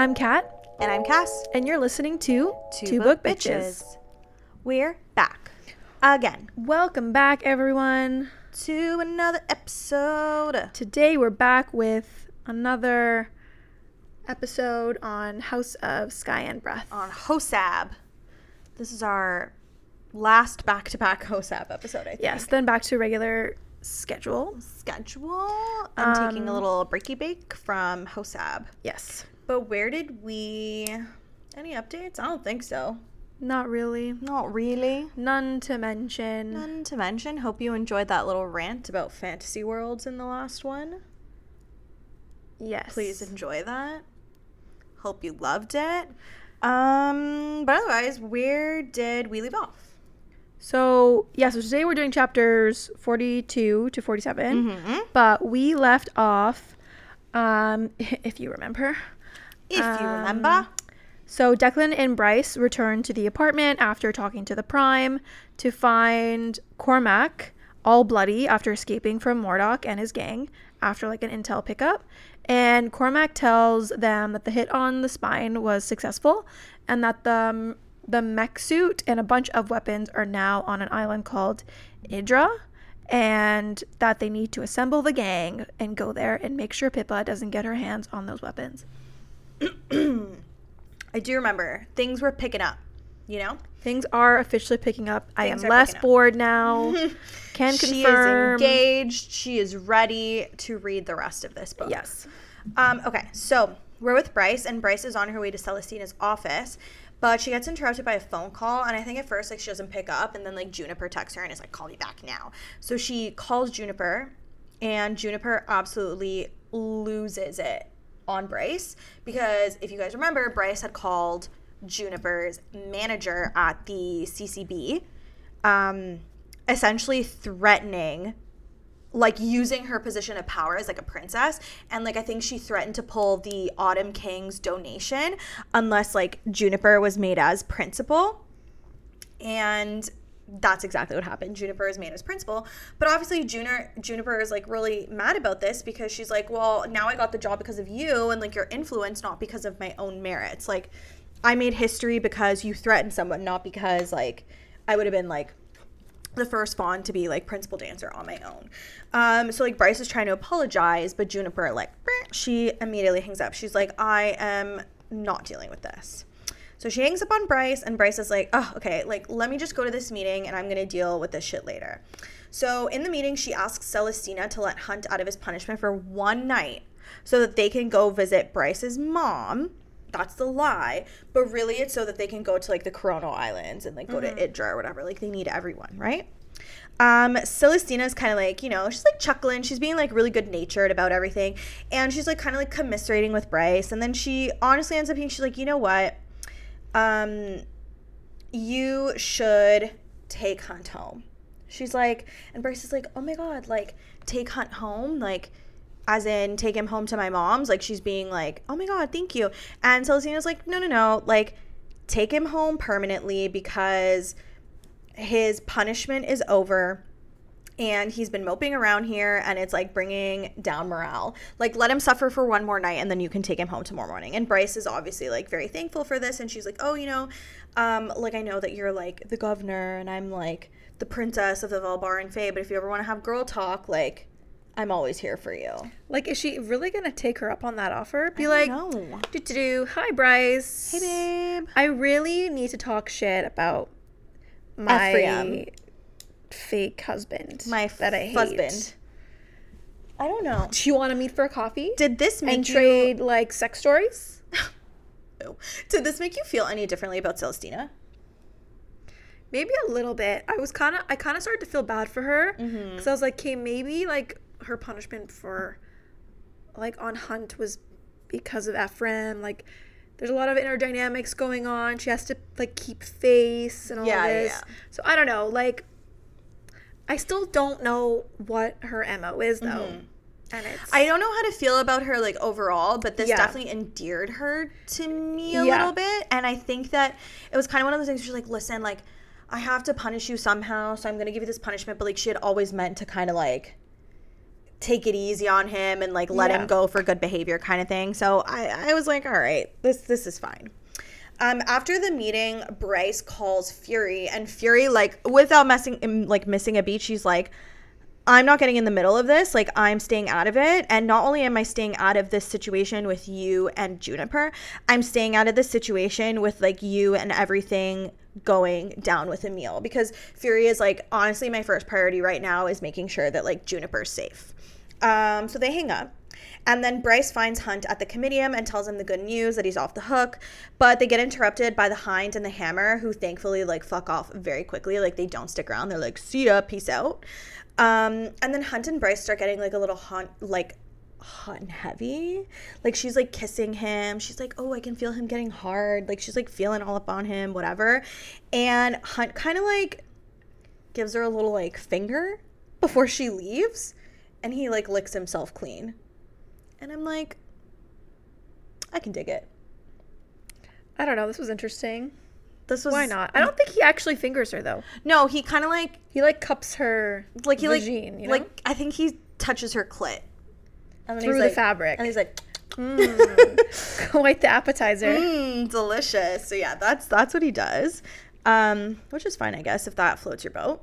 I'm Kat, And I'm Cass. and you're listening to Two, Book, Bitches. We're back again Welcome back, everyone. to another episode. Today we're back with another episode on House of Sky and Breath. on Hosab. This is our last back to back Hosab episode, I think. Yes, then back to regular schedule. Schedule. I'm taking a Um, little breaky bake from Hosab. Yes. But where did we. Any updates? I don't think so. Not really. Not really. None to mention. None to mention. Hope you enjoyed that little rant about fantasy worlds in the last one. Yes. Please enjoy that. Hope you loved it. Um, but otherwise, where did we leave off? So, yeah, so today we're doing chapters 42 to 47. Mm-hmm. But we left off, um, if you remember. If you Um, remember. So Declan and Bryce return to the apartment after talking to the Prime to find Cormac all bloody after escaping from Mordoc and his gang after like an intel pickup. And Cormac tells them that the hit on the spine was successful and that the the mech suit and a bunch of weapons are now on an island called Ydra and that they need to assemble the gang and go there and make sure Pippa doesn't get her hands on those weapons. I do remember things were picking up, you know? Things are officially picking up. I am less bored now. Can She confirm. is engaged. She is ready to read the rest of this book. Yes. Um, okay, so we're with Bryce, and Bryce is on her way to Celestina's office, but she gets interrupted by a phone call, and I think at first like she doesn't pick up, and then like Juniper texts her and is like, "Call me back now." So she calls Juniper, and Juniper absolutely loses it on Bryce because if you guys remember, Bryce had called Juniper's manager at the CCB, um, essentially threatening like using her position of power as like a princess. And like i think she threatened to pull the autumn king's donation unless like juniper was made as principal. And that's exactly what happened juniper is made as principal but obviously juniper juniper is like really mad about this because she's like well now i got the job because of you and like your influence not because of my own merits like i made history because you threatened someone not because like i would have been like the first fawn to be like principal dancer on my own. Um, so like Bryce is trying to apologize, but Juniper like she immediately hangs up. She's like, I am not dealing with this. So she hangs up on Bryce, and Bryce is like, oh, okay, like let me just go to this meeting and I'm gonna deal with this shit later. So in the meeting, she asks Celestina to let Hunt out of his punishment for one night so that they can go visit Bryce's mom. That's the lie, but really it's so that they can go to like the Corona Islands and like go to Ydra or whatever. Like they need everyone, right? Um, Celestina's kind of like, you know, she's like chuckling. She's being like really good natured about everything. And she's like kind of like commiserating with Bryce. And then she honestly ends up being, she's like, you know what? Um, you should take Hunt home. She's like, and Bryce is like, oh my God, like, take Hunt home. Like, as in take him home to my mom's. Like, she's being like, oh my God, thank you. And Celestina's like, no, no, no. Like, take him home permanently because his punishment is over and he's been moping around here and it's like bringing down morale like let him suffer for one more night and then you can take him home tomorrow morning and bryce is obviously like very thankful for this and she's like oh you know um like i know that you're like the governor and i'm like the princess of the valbar and fae but if you ever want to have girl talk like i'm always here for you Like, is she really gonna take her up on that offer? Be like, do do do. Hi, Bryce. hey babe I really need to talk shit about my Ephraim. Fake husband. my that I hate. husband i don't know Do you want to meet for a coffee did this make and you trade like sex stories? Did this make you feel any differently about celestina Maybe a little bit. I was kind of, I kind of started to feel bad for her mm-hmm. because I was like, okay, maybe like her punishment for, like on Hunt was because of Ephraim. Like, there's a lot of inner dynamics going on. She has to like keep face and all Yeah, yeah, this. yeah. So I don't know. Like, I still don't know what her mo is though, mm-hmm. and it's I don't know how to feel about her like overall, but this Yeah. definitely endeared her to me a Yeah. little bit. And I think that it was kind of one of those things where she's like, listen, like, I have to punish you somehow, so I'm gonna give you this punishment, but like she had always meant to kind of like take it easy on him and like let Yeah. him go for good behavior kind of thing. So I, I was like, all right, this this is fine. Um, after the meeting, Bryce calls Fury, and Fury, like, without messing, um, like, missing a beat, she's like, I'm not getting in the middle of this. Like, I'm staying out of it. And not only am I staying out of this situation with you and Juniper, I'm staying out of this situation with, like, you and everything going down with Emile. Because Fury is, like, honestly, my first priority right now is making sure that, like, Juniper's safe. Um, so they hang up. And then Bryce finds Hunt at the comitium and tells him the good news that he's off the hook. But they get interrupted by the Hind and the Hammer, who thankfully like fuck off very quickly. Like they don't stick around. They're like, see ya, peace out. Um, and then Hunt and Bryce start getting like a little hot, like hot and heavy. Like she's like kissing him. She's like, oh, I can feel him getting hard. Like she's like feeling all up on him, whatever. And Hunt kind of like gives her a little like finger before she leaves, and he like licks himself clean. And I'm like, I can dig it. I don't know. This was interesting. This was Why not? I don't think he actually fingers her though. No, he kind of like He like cups her like he like vagine, you know? like I think he touches her clit. And then through he's the like- fabric. And he's like, Quite the appetizer. mmm, delicious. So yeah, that's that's what he does. Um, which is fine, I guess, if that floats your boat.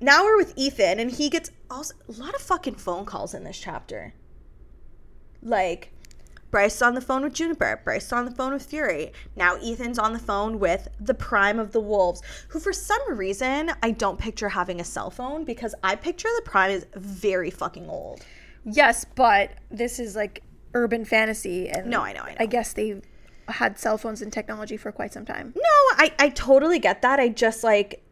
Now we're with Ethan, and he gets also a lot of fucking phone calls in this chapter. Like, Bryce on the phone with Juniper. Bryce on the phone with Fury. Now Ethan's on the phone with the Prime of the Wolves, who for some reason I don't picture having a cell phone because I picture the Prime is very fucking old. Yes, but this is like urban fantasy, and No, I know, I know. I guess they had cell phones and technology for quite some time. No, I, I totally get that. I just like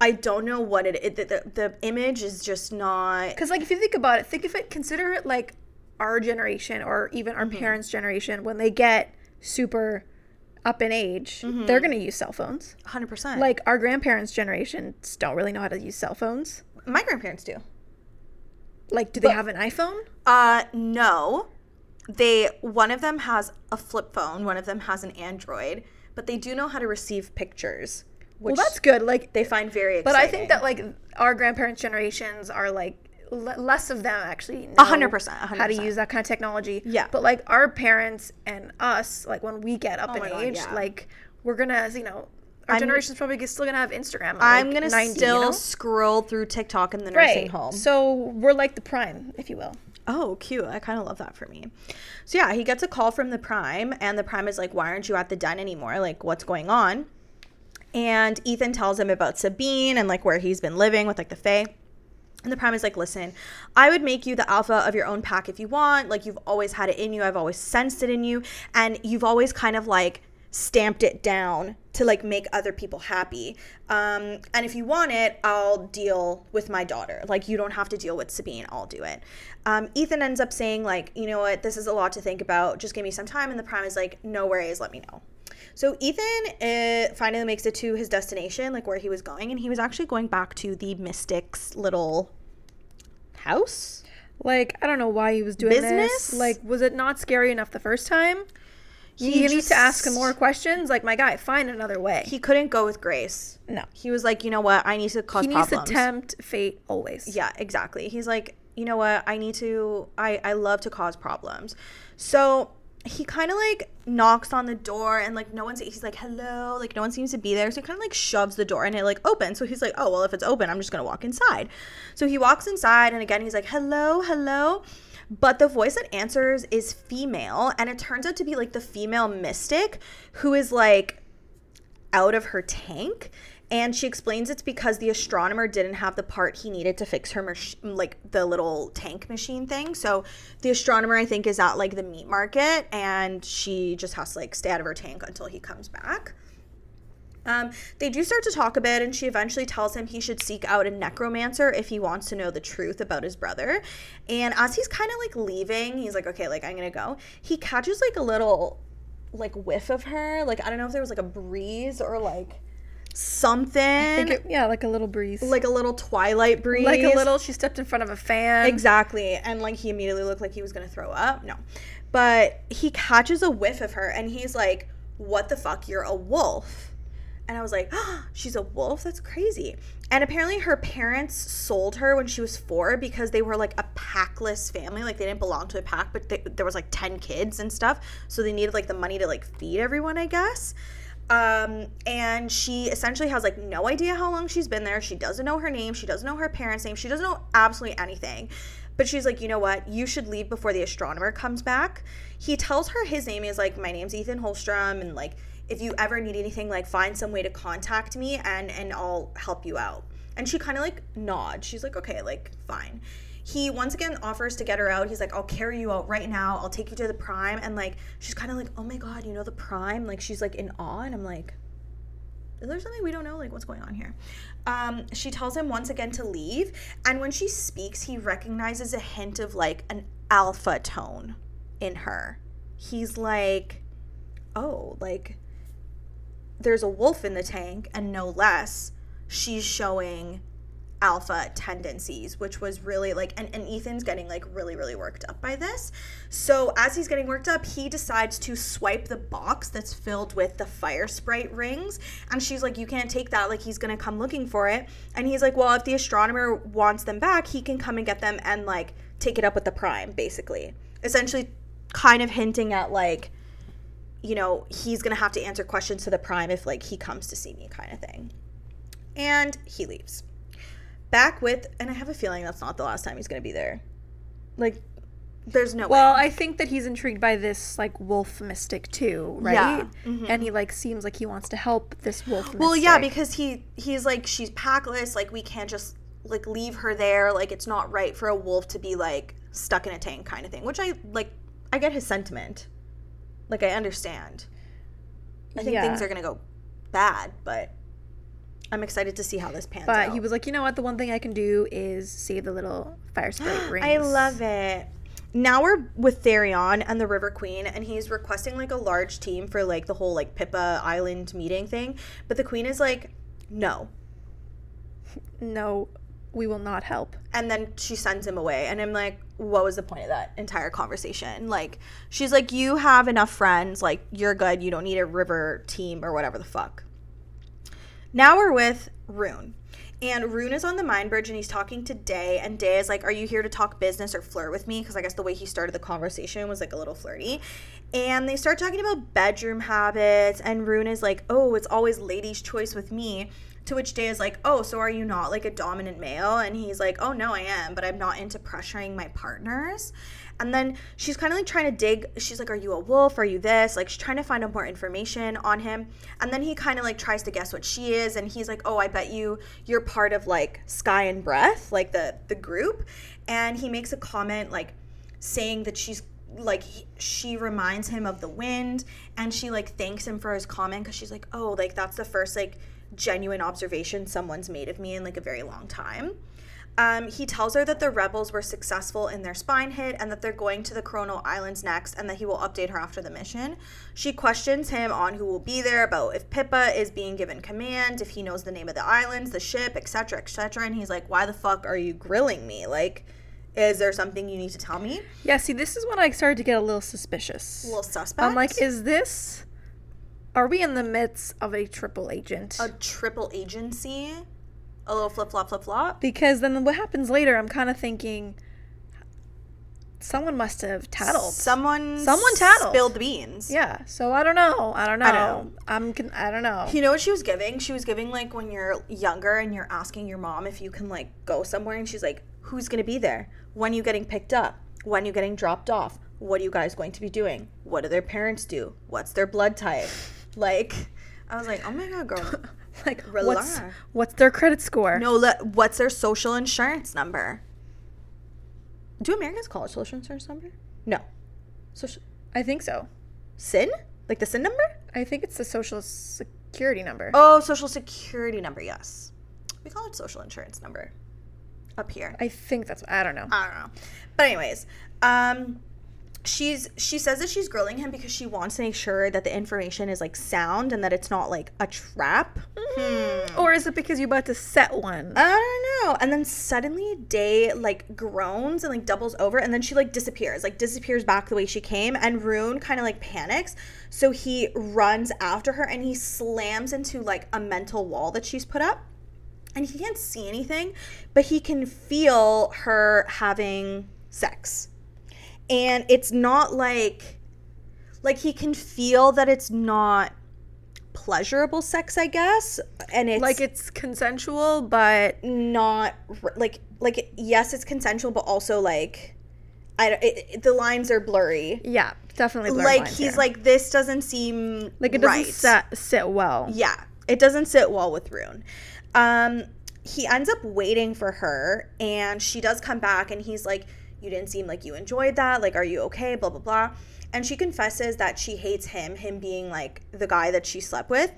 I don't know what it, it the, the the image is just not Because like if you think about it, think of it, consider it like our generation or even Mm-hmm. our parents' generation when they get super up in age, Mm-hmm. they're gonna use cell phones. 100%. Like our grandparents' generations don't really know how to use cell phones. my grandparents do. Like, do they have an iPhone? Uh no. They one of them has a flip phone, one of them has an Android, but they do know how to receive pictures, which Well, that's good. Like, they find very but. I think that like our grandparents' generations are like l- less of them actually know A hundred percent, a hundred how to use that kind of technology. Yeah. But like our parents and us, like when we get up Oh in God, age, yeah. like we're gonna, you know, our I'm- generation's probably still gonna have Instagram. At, I'm gonna 90, you still know? scroll through TikTok in the nursing right. home. So we're like the prime, if you will. Oh, cute. I kind of love that for me. So, yeah, he gets a call from the Prime, and the Prime is like, Why aren't you at the den anymore? Like, what's going on? And Ethan tells him about Sabine and like where he's been living with like the Fae. And the Prime is like, Listen, I would make you the alpha of your own pack if you want. Like, you've always had it in you, I've always sensed it in you, and you've always kind of like stamped it down to like make other people happy. Um, and if you want it, I'll deal with my daughter. Like you don't have to deal with Sabine. I'll do it. Um, Ethan ends up saying like, you know what, this is a lot to think about. Just give me some time. And the Prime is like, no worries. Let me know. So Ethan uh, finally makes it to his destination, like where he was going, and he was actually going back to the Mystics' little house. Like I don't know why he was doing Business? this. Like, was it not scary enough the first time? He you need to ask him more questions. Like my guy, find another way. He couldn't go with Grace. no, He was like, you know what, I need to cause problems. he needs problems. to tempt fate always. Yeah, exactly. He's like, you know what? I need to. I I love to cause problems. So he kind of like knocks on the door and like no one's. He's like, hello. Like no one seems to be there. So he kind of like shoves the door and it like opens. So he's like, oh well, if it's open, I'm just gonna walk inside. So he walks inside and again he's like, hello, hello. But the voice that answers is female, and it turns out to be like the female mystic who is like out of her tank and she explains it's because the astronomer didn't have the part he needed to fix her mach- like the little tank machine thing so the astronomer i think is at like the meat market and she just has to like stay out of her tank until he comes back um, they do start to talk a bit, and she eventually tells him he should seek out a necromancer if he wants to know the truth about his brother. And as he's kind of like leaving, he's like, okay, like I'm gonna go. He catches like a little like whiff of her. Like I don't know if there was like a breeze or like something, it- yeah, like a little breeze. like a little twilight breeze, like a little. She stepped in front of a fan. Exactly. And like he immediately looked like he was gonna throw up. No. But he catches a whiff of her and he's like, What the fuck? You're a wolf. And I was like, oh, she's a wolf? That's crazy. And apparently her parents sold her when she was four because they were like a packless family. Like they didn't belong to a pack, but they, there was like 10 kids and stuff. So they needed like the money to like feed everyone, I guess. Um, and she essentially has like no idea how long she's been there. She doesn't know her name. She doesn't know her parents' name. She doesn't know absolutely anything. But she's like, you know what? You should leave before the astronomer comes back. He tells her his name is like, my name's Ethan Holstrom, and like, if you ever need anything, like, find some way to contact me, and and I'll help you out. And she kind of like nods. She's like, okay, like, fine. He once again offers to get her out. He's like, I'll carry you out right now. I'll take you to the prime. And like, she's kind of like, oh my God, you know the prime? Like, she's like in awe. And I'm like, is there something we don't know? Like, what's going on here? Um, she tells him once again to leave. And when she speaks, he recognizes a hint of like an alpha tone in her. He's like, oh, like, there's a wolf in the tank, and no less, she's showing alpha tendencies, which was really like, and, and Ethan's getting like really, really worked up by this. So as he's getting worked up, he decides to swipe the box that's filled with the fire sprite rings. And she's like, You can't take that. Like, he's going to come looking for it. And he's like, Well, if the astronomer wants them back, he can come and get them and like take it up with the prime, basically. Essentially, kind of hinting at like, you know, he's going to have to answer questions to the prime if like he comes to see me, kind of thing. And he leaves back with, and I have a feeling that's not the last time he's going to be there. Like, there's no way Well, way. I think that he's intrigued by this like wolf mystic too, right? Yeah. Mhm. And he like seems like he wants to help this wolf mystic. Well, yeah, because he he's like she's packless. Like we can't just like leave her there. Like it's not right for a wolf to be like stuck in a tank, kind of thing. Which I like. I get his sentiment. Like I understand. I think Yeah. things are gonna go bad, but I'm excited to see how this pans out. But out. he was like, you know what? The one thing I can do is save the little fire sprite rings. I love it. Now we're with Tharion and the River Queen, and he's requesting like a large team for like the whole like Pippa Island meeting thing. But the Queen is like, no. No, we will not help. And then she sends him away. And I'm like, what was the point of that entire conversation? Like, she's like, you have enough friends. Like, you're good. You don't need a river team or whatever the fuck. Now we're with Ruhn. And Ruhn is on the Mind Bridge and he's talking to Day. And Day is like, Are you here to talk business or flirt with me? Because I guess the way he started the conversation was like a little flirty. And they start talking about bedroom habits. And Ruhn is like, Oh, it's always ladies' choice with me. To which Day is like, Oh, so are you not like a dominant male? And he's like, Oh, no, I am, but I'm not into pressuring my partners. And then she's kind of like trying to dig. She's like, Are you a wolf? Are you this? Like, she's trying to find out more information on him. And then he kind of like tries to guess what she is. And he's like, Oh, I bet you you're part of like Sky and Breath, like the, the group. And he makes a comment like saying that she's like he- she reminds him of the wind and she like thanks him for his comment because she's like oh like that's the first like genuine observation someone's made of me in like a very long time um, he tells her that the rebels were successful in their spine hit and that they're going to the Chrono Islands next and that he will update her after the mission. She questions him on who will be there, about if Pippa is being given command, if he knows the name of the islands, the ship, etc., etc. And he's like, Why the fuck are you grilling me? Like, is there something you need to tell me? Yeah, see, this is when I started to get a little suspicious. A little suspect. I'm like, is this. Are we in the midst of a triple agent? a triple agency? A little flip flop, flip flop? because then what happens later, I'm kind of thinking. Someone must have tattled. Someone Someone tattled. spilled the beans. yeah, so I don't know. I don't know. I don't know. I'm. Con- I don't know. You know what she was giving? She was giving like when you're younger and you're asking your mom if you can like go somewhere and she's like, Who's gonna be there? When are you getting picked up? When are you getting dropped off? What are you guys going to be doing? What do their parents do? What's their blood type? Like I was like, Oh my god, girl. like, what's Relax. what's their credit score? no, let, what's their social insurance number? Do Americans call it social insurance number? No. Social I think so. SIN? Like the SIN number? I think it's the social security number. Oh, social security number, yes. We call it social insurance number up here. I think that's. I don't know. I don't know. But anyways, um she's she says that she's grilling him because she wants to make sure that the information is like sound and that it's not like a trap. Hmm. Or is it because you're about to set one? I don't know. And then suddenly Day like groans and like doubles over and then she like disappears, like disappears back the way she came. And Ruhn kind of like panics. So he runs after her and he slams into like a mental wall that she's put up. And he can't see anything, but he can feel her having sex. And it's not like like he can feel that it's not pleasurable sex, I guess. And it's like it's consensual, but not like like yes, it's consensual, but also like I it, it- the lines are blurry. yeah, definitely. Like lines he's like this doesn't seem like it doesn't right. sit, sit well. Yeah, it doesn't sit well with Ruhn. Um, he ends up waiting for her, and she does come back, and he's like, "You didn't seem like you enjoyed that. Like, are you okay?" Blah blah blah. And she confesses that she hates him, him being like the guy that she slept with,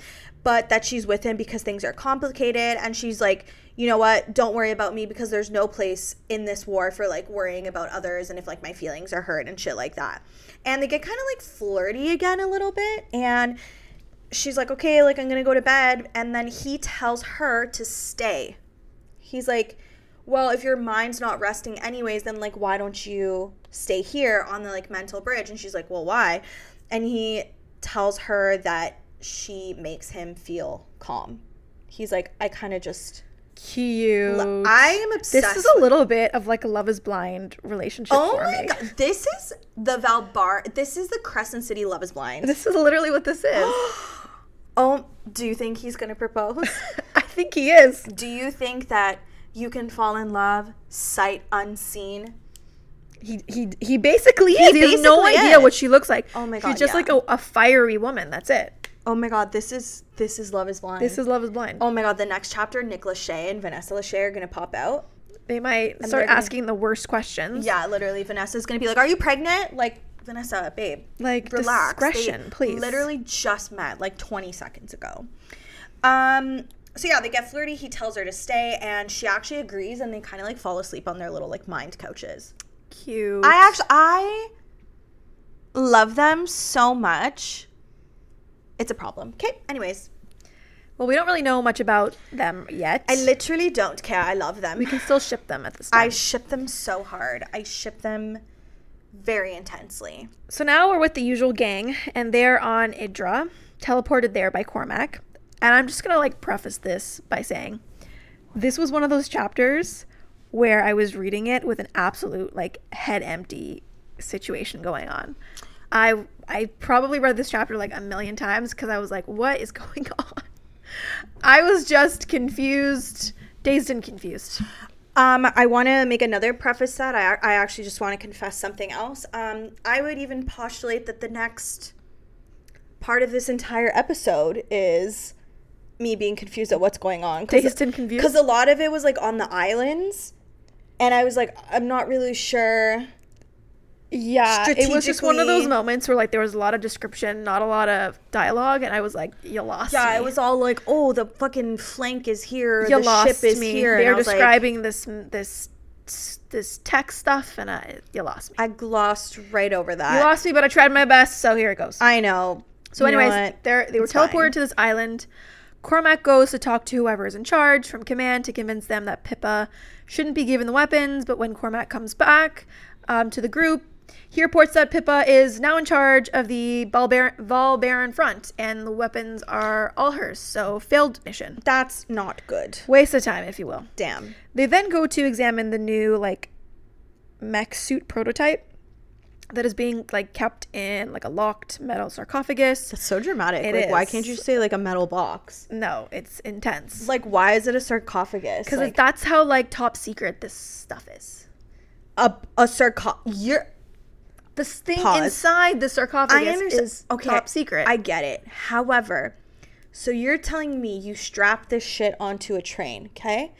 but that she's with him because things are complicated. And she's like, you know what? Don't worry about me because there's no place in this war for like worrying about others and if like my feelings are hurt and shit like that. And they get kind of like flirty again a little bit. And she's like, okay, like I'm gonna go to bed. And then he tells her to stay. He's like, well, if your mind's not resting anyways, then like why don't you stay here on the like mental bridge? And she's like, well, why? And he tells her that she makes him feel calm. He's like, I kind of just, Cute. I am obsessed. this is a little bit of like a Love Is Blind relationship Oh my me. god, this is the Valbar. This is the Crescent City Love Is Blind. This is literally what this is. Oh, do you think he's gonna propose? I think he is. do you think that you can fall in love sight unseen? He he he basically is. He, has no basically idea what she looks like. Oh my god, She's just yeah. like a, a fiery woman. That's it. Oh my god, this is this is Love Is Blind. This is Love Is Blind. Oh my god, the next chapter, Nick Lachey and Vanessa Lachey are gonna pop out. They might they're start gonna- asking the worst questions. Yeah, literally, Vanessa's gonna be like, "Are you pregnant?" Like, Vanessa, babe, Like relax. They discretion, please. Literally just met like 20 seconds ago. Um. So yeah, they get flirty. He tells her to stay, and she actually agrees, and they kind of like fall asleep on their little like mind couches. cute. I actually I love them so much. It's a problem. Okay. Anyways, well, we don't really know much about them yet. I literally don't care. I love them. we can still ship them at this I ship them so hard. I ship them very intensely. so now we're with the usual gang, and they're on Ydra, teleported there by Cormac. And I'm just gonna like preface this by saying, this was one of those chapters where I was reading it with an absolute like head empty situation going on. I I probably read this chapter like a million times because I was like, what is going on? I was just confused, dazed and confused. Um, I want to make another preface that I, I actually just want to confess something else. Um, I would even postulate that the next part of this entire episode is me being confused at what's going on. Dazed and confused? Because a lot of it was like on the islands, and I was like, I'm not really sure. Yeah, it was just one of those moments where like there was a lot of description, not a lot of dialogue, and I was like, "You lost Yeah, me. it was all like, oh, the fucking flank is here, you the lost ship is me." here. They're was like, describing this this this tech stuff, and I, you lost me. I glossed right over that. you lost me, but I tried my best, so here it goes. I know. So, anyways, they're, they were It's fine. teleported to this island. Cormac goes to talk to whoever is in charge from command to convince them that Pippa shouldn't be given the weapons. But when Cormac comes back um, to the group, he reports that Pippa is now in charge of the Valbar- Valbaran front and the weapons are all hers. So, failed mission. That's not good. Waste of time, if you will. Damn. They then go to examine the new, like, mech suit prototype that is being, like, kept in, like, a locked metal sarcophagus. That's so dramatic. It like, why can't you say like a metal box? No, it's intense. Like, why is it a sarcophagus? Because like, that's how like top secret this stuff is. a a sarco. You're. This thing Pause. inside the sarcophagus is okay, top secret. I get it. However, so you're telling me you strap this shit onto a train, okay?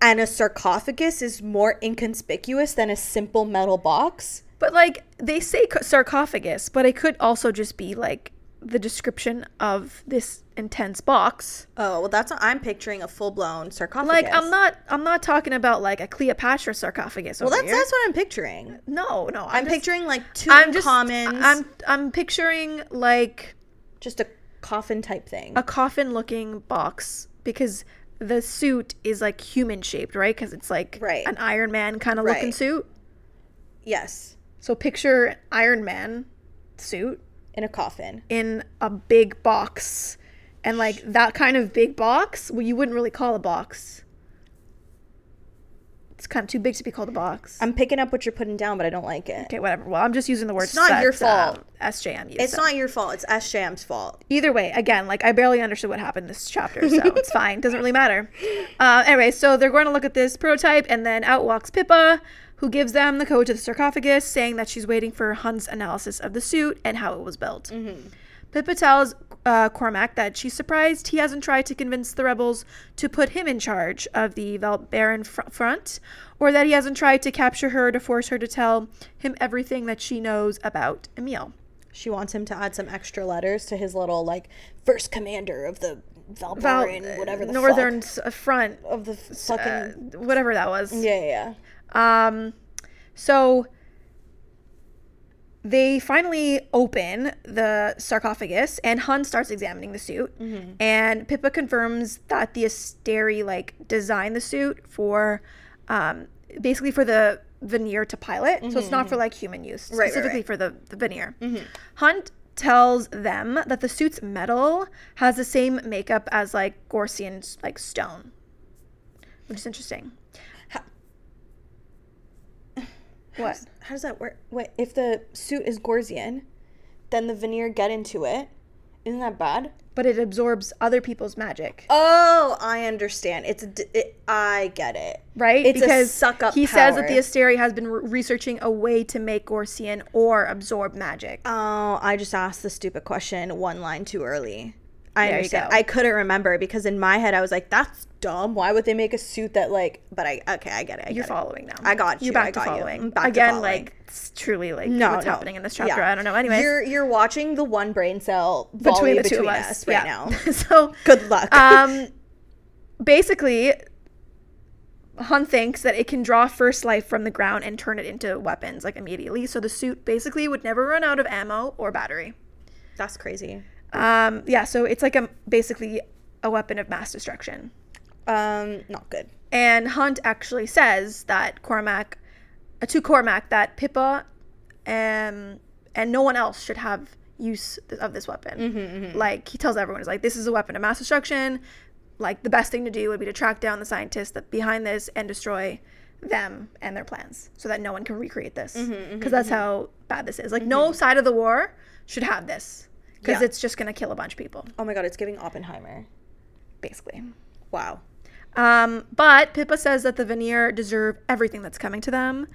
And a sarcophagus is more inconspicuous than a simple metal box. But like they say sarcophagus, but it could also just be like the description of this intense box. Oh well, that's I'm picturing a full blown sarcophagus. Like I'm not I'm not talking about like a Cleopatra sarcophagus. Well, that's here. that's what I'm picturing. no no. I'm, just- picturing like two I'm just commons. I'm I'm picturing like just a coffin type thing. a coffin looking box because the suit is like human shaped, right? Because it's like Right. an Iron Man kind of looking Right. suit. Yes. So picture Iron Man suit In a coffin. in a big box. And like that kind of big box, well, you wouldn't really call a box. It's kind of too big to be called a box. I'm picking up what you're putting down, but I don't like it. okay, whatever. Well, I'm just using the words. It's not your fault. SJM used. It's not your fault. It's SJM's fault. Either way, again, like I barely understood what happened this chapter, so it's fine. Doesn't really matter. Uh, anyway, so they're going to look at this prototype, and then out walks Pippa, who gives them the code to the sarcophagus, saying that she's waiting for Hunt's analysis of the suit and how it was built. Pippa tells uh, Cormac that she's surprised he hasn't tried to convince the rebels to put him in charge of the Valbaran fr- front, or that he hasn't tried to capture her to force her to tell him everything that she knows about Emile. She wants him to add some extra letters to his little like first commander of the Val- whatever the northern fuck. s- front of the fucking uh, whatever that was. yeah, yeah, yeah. Um, so they finally open the sarcophagus, and Hun starts examining the suit. Mm-hmm. And Pippa confirms that the Asteri like designed the suit for, um, basically for the Vanir to pilot. So it's not for like human use, Mm-hmm. right, specifically right. for the, the Vanir. Hunt tells them that the suit's metal has the same makeup as like Gorsian like stone, which is interesting. What? How does that work? Wait, if the suit is Gorsian, then the Vanir get into it. Isn't that bad? But it absorbs other people's magic, Oh, I understand. It's it, I get it. right? It's a suck up he says that the power. Asteri has been re- researching a way to make Gorsian or absorb magic. Oh, I just asked the stupid question one line too early. I There you understand. I couldn't remember because in my head I was like, "That's dumb. Why would they make a suit that like?" But I okay, I get it. I You're get it. following now. I got You're back I to you. following. I'm back to Again, following. like it's truly like No, what's no. happening in this chapter. Yeah. I don't know. Anyway, you're you're watching the one brain cell between the two of between us, right yeah. now. so Good luck. um, basically, Hun thinks that it can draw firstlight from the ground and turn it into weapons like immediately. So the suit basically would never run out of ammo or battery. That's crazy. Um, yeah, so it's like a basically a weapon of mass destruction. Um, not good. And Hunt actually says that Cormac, uh, to Cormac, that Pippa, um, and no one else should have use of this weapon. Like he tells everyone, he's like, "This is a weapon of mass destruction. Like the best thing to do would be to track down the scientists that behind this and destroy them and their plans, so that no one can recreate this. Because that's how bad this is. Like no side of the war should have this, because Yeah. it's just gonna kill a bunch of people, Oh my god, it's giving Oppenheimer. basically." Wow. Um, but Pippa says that the Vanir deserve everything that's coming to them.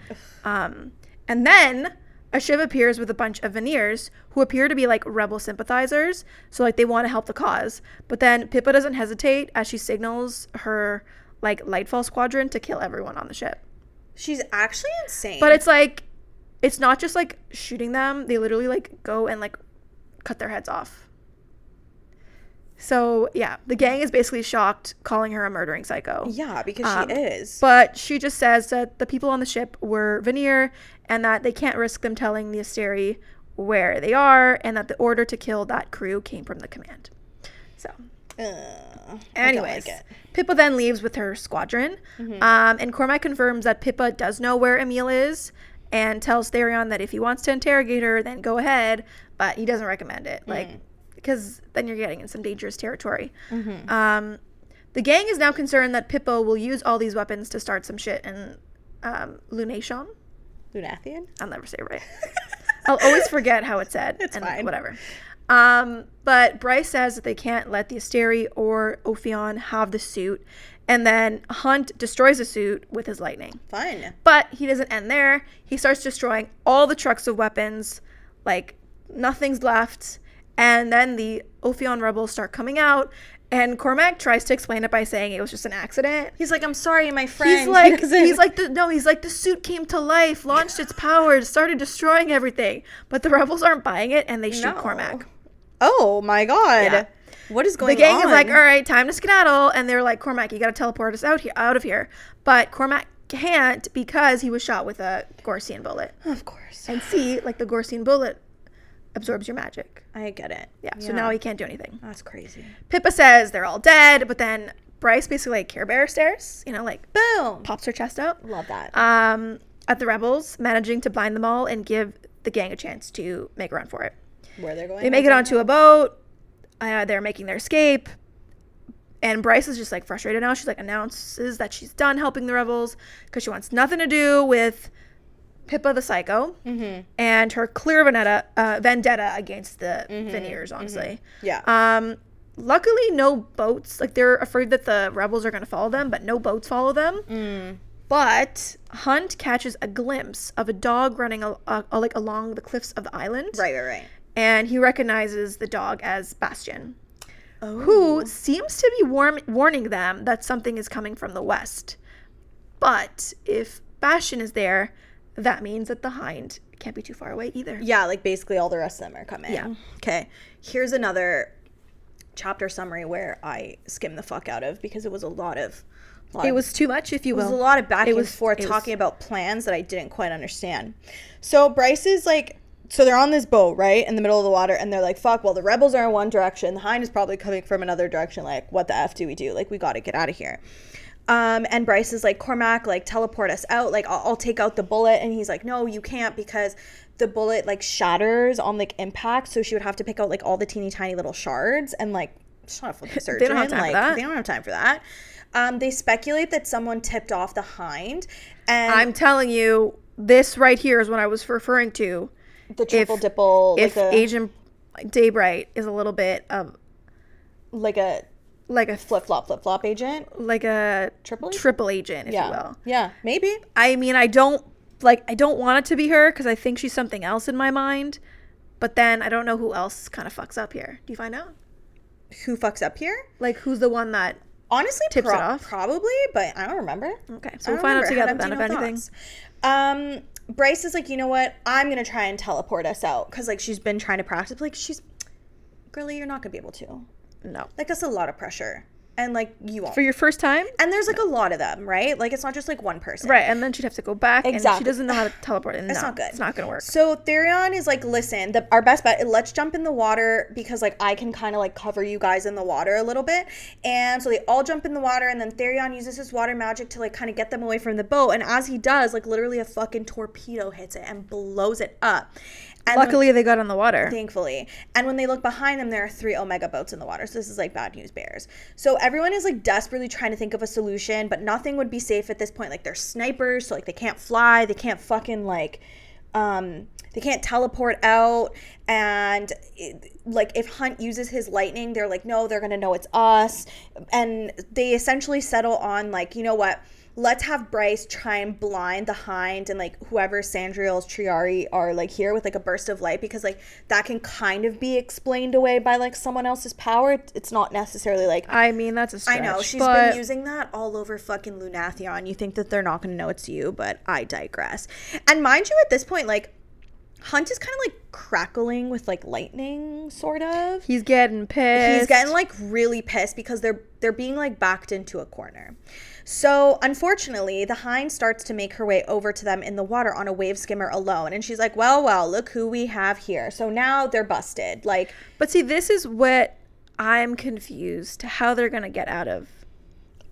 Um, and then a Shiv appears with a bunch of Vanirs who appear to be like rebel sympathizers. So like they want to help the cause. But then Pippa doesn't hesitate as she signals her like Lightfall squadron to kill everyone on the ship. She's actually insane. But it's like it's not just like shooting them. They literally like go and like cut their heads off. So yeah, the gang is basically shocked, calling her a murdering psycho. yeah, because Um, she is. But she just says that the people on the ship were Vanir and that they can't risk them telling the Asteri where they are and that the order to kill that crew came from the command. So, Uh, anyways, like. Pippa then leaves with her squadron. Um, and Cormac confirms that Pippa does know where Emile is and tells Tharion that if he wants to interrogate her, then go ahead, but he doesn't recommend it. Like, because then you're getting in some dangerous territory. Um, the gang is now concerned that Pippa will use all these weapons to start some shit in um, Lunation. Lunathian? I'll never say it right. I'll always forget how it's said. It's and fine. Whatever. Um, but Bryce says that they can't let the Asteri or Ophion have the suit. And then Hunt destroys the suit with his lightning. Fun. But he doesn't end there. He starts destroying all the trucks of weapons. Like, nothing's left. And then the Ophion rebels start coming out. And Cormac tries to explain it by saying it was just an accident. He's like, I'm sorry, my friend. He's like, he's like, the, no, he's like, the suit came to life, launched its powers, started destroying everything. But the rebels aren't buying it, and they shoot No. Cormac. oh my god. Yeah. What is going on? The gang on? is like, all right, time to skedaddle, and they're like, Cormac, you got to teleport us out here, out of here. But Cormac can't because he was shot with a Gorsian bullet. Of course. And see, like the Gorsian bullet absorbs your magic. I get it. Yeah, so now he can't do anything. That's crazy. Pippa says they're all dead, but then Bryce basically like Care Bear stares, you know, like Boom. pops her chest out. Love that. Um, at the rebels, managing to blind them all and give the gang a chance to make a run for it. Where they're going? They make it onto a boat. Uh, they're making their escape. And Bryce is just like frustrated now. She's like announces that she's done helping the rebels because she wants nothing to do with Pippa the Psycho and her clear vendetta, uh, vendetta against the Vanirs, honestly. Yeah. Um, luckily, no boats. Like they're afraid that the rebels are going to follow them, but no boats follow them. But Hunt catches a glimpse of a dog running a, a, a- like along the cliffs of the island, right, right, right. And he recognizes the dog as Baxian, Oh. who seems to be warm, warning them that something is coming from the west. But if Baxian is there, that means that the Hind can't be too far away either. Yeah, like basically all the rest of them are coming. Yeah. Okay. Here's another chapter summary where I skimmed the fuck out of because it was a lot of. Lot It of- was too much, if you It was a lot of back It and was- forth it was- talking about plans that I didn't quite understand. So Bryce is like, so they're on this boat, right, in the middle of the water, and they're like, fuck, well, the rebels are in one direction, the Hind is probably coming from another direction. Like, what the F do we do? Like, we got to get out of here. Um, and Bryce is like, Cormac, like, teleport us out. Like, I'll, I'll take out the bullet. And he's like, no, you can't because the bullet, like, shatters on, like, impact. So she would have to pick out, like, all the teeny tiny little shards and, like, she's not a fucking surgeon. don't have time for that. They don't have time for that. Um, they speculate that someone tipped off the hind, and I'm telling you, this right here is what I was referring to. The triple dipple, if like a Agent Daybright is a little bit of like a like a flip flop flip flop agent. like a Triple agent? triple agent, if you will. yeah, maybe. I mean, I don't like I don't want it to be her because I think she's something else in my mind. But then I don't know who else kind of fucks up here. Do you find out? Who fucks up here? Like who's the one that? Honestly, Tips it off? Probably, but I don't remember. Okay, so we'll find out together then if anything. thoughts. Um, Bryce is like, you know what? I'm gonna try and teleport us out because like she's been trying to practice. Like she's, girly, you're not gonna be able to. No, Like that's a lot of pressure, and like you won't. for your first time, and there's like a lot of them, right? Like it's not just like one person. right? And then she'd have to go back, and she doesn't know how to teleport. And It's no, not good. It's not gonna work. So Tharion is like, listen, the, our best bet, let's jump in the water because like I can kind of like cover you guys in the water a little bit. And so they all jump in the water and then Tharion uses his water magic to like kind of get them away from the boat. And as he does, like literally a fucking torpedo hits it and blows it up. And when- Luckily, they got on the water. thankfully. And when they look behind them, there are three Omega boats in the water. So this is like bad news bears. So everyone is like desperately trying to think of a solution, but nothing would be safe at this point. Like they're snipers, so like they can't fly, they can't fucking like um they can't teleport out and it- like if hunt uses his lightning they're like no they're gonna know it's us and they essentially settle on like you know what let's have bryce try and blind the hind and like whoever sandriel's triarii are like here with like a burst of light because like that can kind of be explained away by like someone else's power it's not necessarily like I mean, that's a stretch. I know she's but been using that all over fucking Lunathion. You think that they're not going to know it's you, but I digress. And mind you, at this point, like Hunt is kind of like crackling with like lightning, sort of. he's getting pissed. He's getting like really pissed because they're they're being like backed into a corner. So unfortunately, the hind starts to make her way over to them in the water on a wave skimmer alone, and she's like, "Well, well, look who we have here." So now they're busted. Like But see, this is what I'm confused to how they're gonna get out of.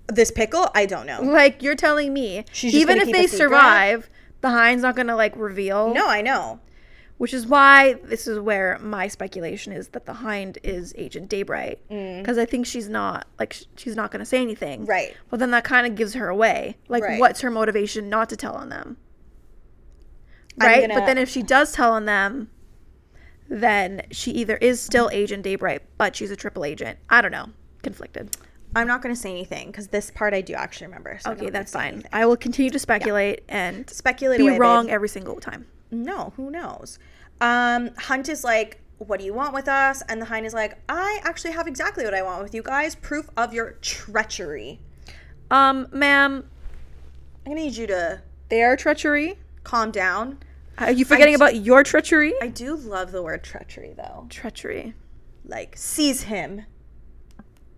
this pickle, I don't know. Like you're telling me, even if they survive, the hind's not gonna like reveal. No, I know. Which is why this is where my speculation is that the hind is Agent Daybright, Mm. because I think she's not like sh- she's not gonna say anything. Right. But then that kind of gives her away. Like, Right. what's her motivation not to tell on them? Right. gonna- But then if she does tell on them, then she either is still Agent Daybright, but she's a triple agent. I don't know. Conflicted. I'm not going to say anything because this part I do actually remember. So Okay, that's fine. anything. I will continue to speculate and Speculate be away, wrong babe. every single time. No, who knows? Um, Hunt is like, "What do you want with us?" And the Hind is like, "I actually have exactly what I want with you guys. Proof of your treachery. Um, ma'am, I'm gonna need you to their treachery. calm down." Are you forgetting about your treachery? I do love the word treachery though. treachery. Like, seize him,